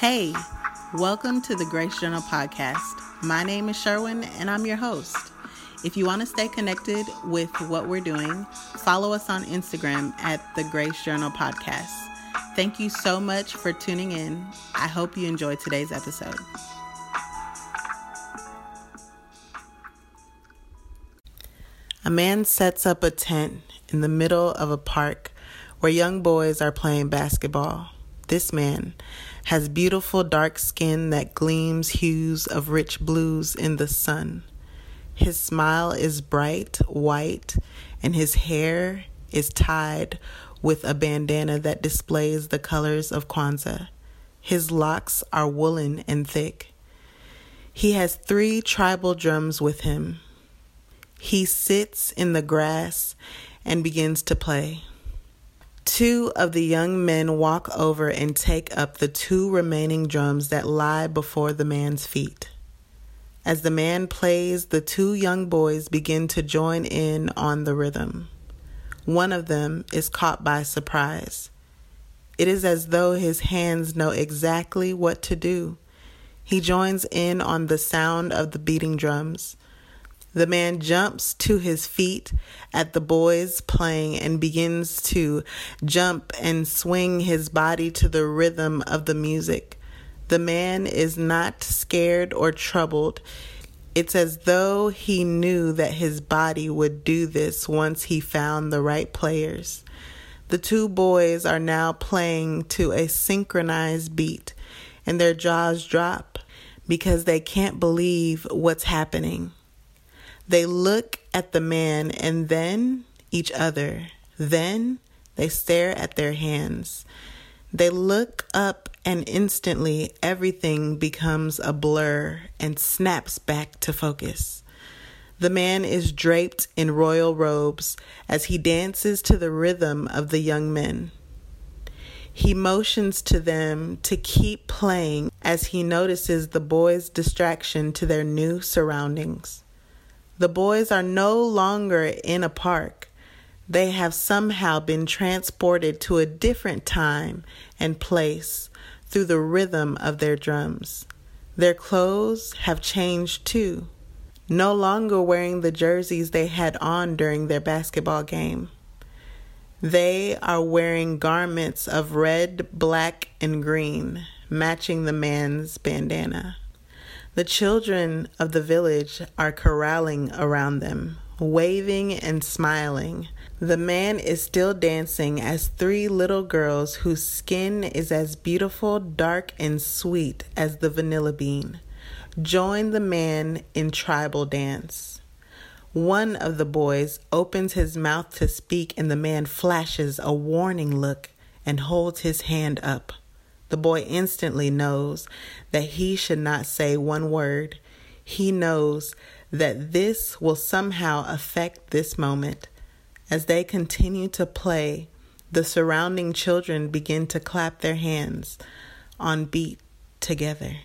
Hey, welcome to the Grace Journal podcast. My name is Sherwin and I'm your host. If you want to stay connected with what we're doing, follow us on Instagram at the Grace Journal podcast. Thank you so much for tuning in. I hope you enjoyed today's episode. A man sets up a tent in the middle of a park where young boys are playing basketball. This man has beautiful dark skin that gleams hues of rich blues in the sun. His smile is bright white, and his hair is tied with a bandana that displays the colors of Kwanzaa. His locks are woolen and thick. He has three tribal drums with him. He sits in the grass and begins to play. Two of the young men walk over and take up the two remaining drums that lie before the man's feet. As the man plays, the two young boys begin to join in on the rhythm. One of them is caught by surprise. It is as though his hands know exactly what to do. He joins in on the sound of the beating drums. The man jumps to his feet at the boys playing and begins to jump and swing his body to the rhythm of the music. The man is not scared or troubled. It's as though he knew that his body would do this once he found the right players. The two boys are now playing to a synchronized beat, and their jaws drop because they can't believe what's happening. They look at the man and then each other. Then they stare at their hands. They look up and instantly everything becomes a blur and snaps back to focus. The man is draped in royal robes as he dances to the rhythm of the young men. He motions to them to keep playing as he notices the boys' distraction to their new surroundings. The boys are no longer in a park. They have somehow been transported to a different time and place through the rhythm of their drums. Their clothes have changed too, no longer wearing the jerseys they had on during their basketball game. They are wearing garments of red, black, and green, matching the man's bandana. The children of the village are corralling around them, waving and smiling. The man is still dancing as three little girls whose skin is as beautiful, dark, and sweet as the vanilla bean join the man in tribal dance. One of the boys opens his mouth to speak, and the man flashes a warning look and holds his hand up. The boy instantly knows that he should not say one word. He knows that this will somehow affect this moment. As they continue to play, the surrounding children begin to clap their hands on beat together.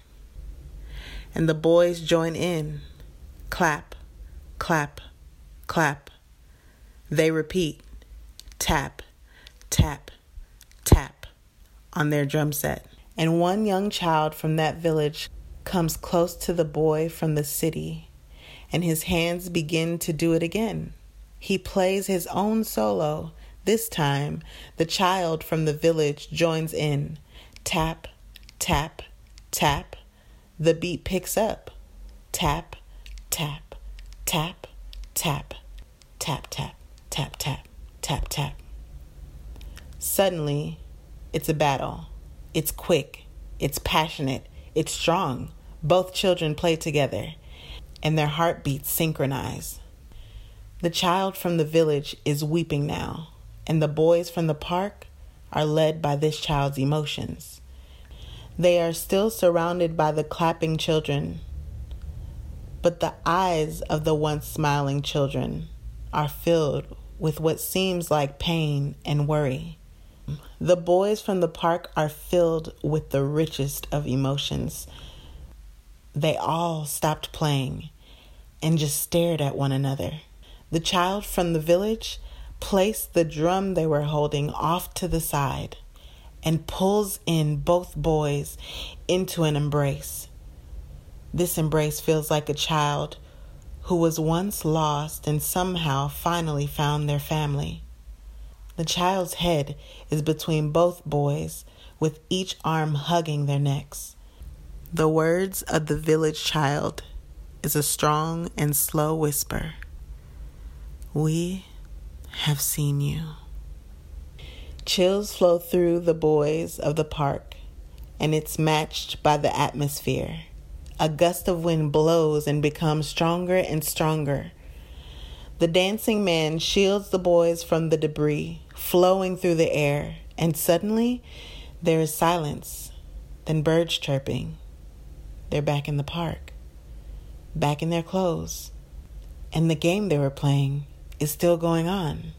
And the boys join in clap, clap, clap. They repeat tap, tap, on their drum set. And one young child from that village comes close to the boy from the city, and his hands begin to do it again. He plays his own solo. This time, the child from the village joins in. Tap, tap, tap. The beat picks up. Tap, tap, tap, tap, tap, tap, tap, tap, tap, tap. Suddenly, it's a battle. It's quick. It's passionate. It's strong. Both children play together, and their heartbeats synchronize. The child from the village is weeping now, and the boys from the park are led by this child's emotions. They are still surrounded by the clapping children, but the eyes of the once smiling children are filled with what seems like pain and worry. The boys from the park are filled with the richest of emotions. They all stopped playing and just stared at one another. The child from the village placed the drum they were holding off to the side and pulls in both boys into an embrace. This embrace feels like a child who was once lost and somehow finally found their family. The child's head is between both boys, with each arm hugging their necks. The words of the village child is a strong and slow whisper We have seen you. Chills flow through the boys of the park, and it's matched by the atmosphere. A gust of wind blows and becomes stronger and stronger. The dancing man shields the boys from the debris flowing through the air, and suddenly there is silence, then birds chirping. They're back in the park, back in their clothes, and the game they were playing is still going on.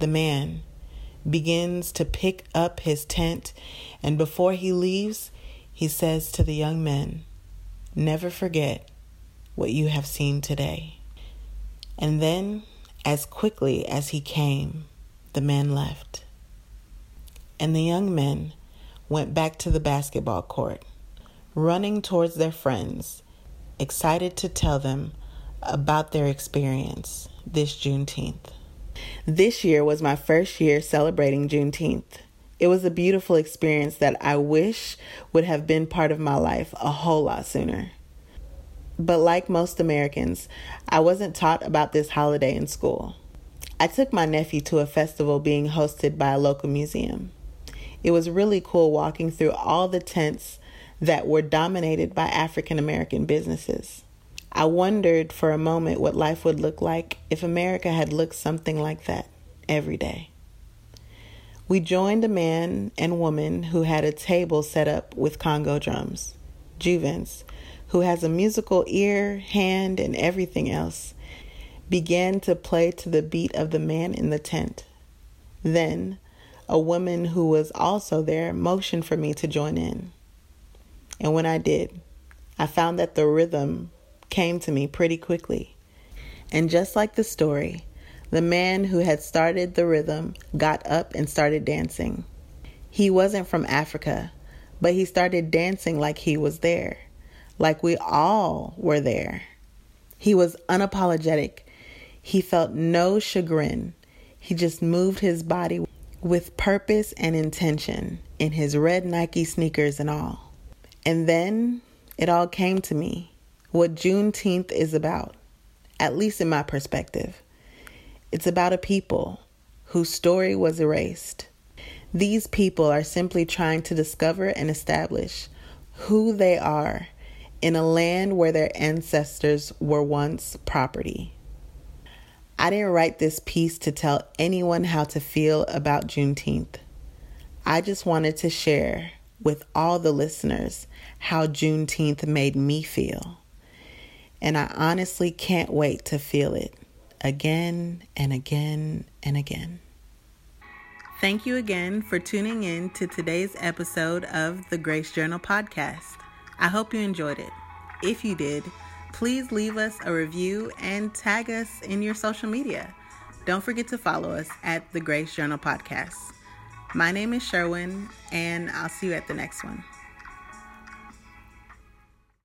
The man, begins to pick up his tent, and before he leaves, he says to the young men, Never forget what you have seen today. And then, as quickly as he came, the man left. And the young men went back to the basketball court, running towards their friends, excited to tell them about their experience this Juneteenth. This year was my first year celebrating Juneteenth. It was a beautiful experience that I wish would have been part of my life a whole lot sooner. But like most Americans, I wasn't taught about this holiday in school. I took my nephew to a festival being hosted by a local museum. It was really cool walking through all the tents that were dominated by African American businesses. I wondered for a moment what life would look like if America had looked something like that every day. We joined a man and woman who had a table set up with conga drums, Juvence, who has a musical ear, hand, and everything else, began to play to the beat of the man in the tent. Then, a woman who was also there motioned for me to join in. And when I did, I found that the rhythm came to me pretty quickly. And just like the story, the man who had started the rhythm got up and started dancing. He wasn't from Africa, but he started dancing like he was there, like we all were there. He was unapologetic. He felt no chagrin. He just moved his body with purpose and intention in his red Nike sneakers and all. And then it all came to me what Juneteenth is about, at least in my perspective. It's about a people whose story was erased. These people are simply trying to discover and establish who they are in a land where their ancestors were once property. I didn't write this piece to tell anyone how to feel about Juneteenth. I just wanted to share with all the listeners how Juneteenth made me feel and I honestly can't wait to feel it again and again and again. Thank you again for tuning in to today's episode of the Grace Journal podcast. I hope you enjoyed it. If you did, please leave us a review and tag us in your social media. Don't forget to follow us at the Grace Journal podcast. My name is Sherwin, and I'll see you at the next one.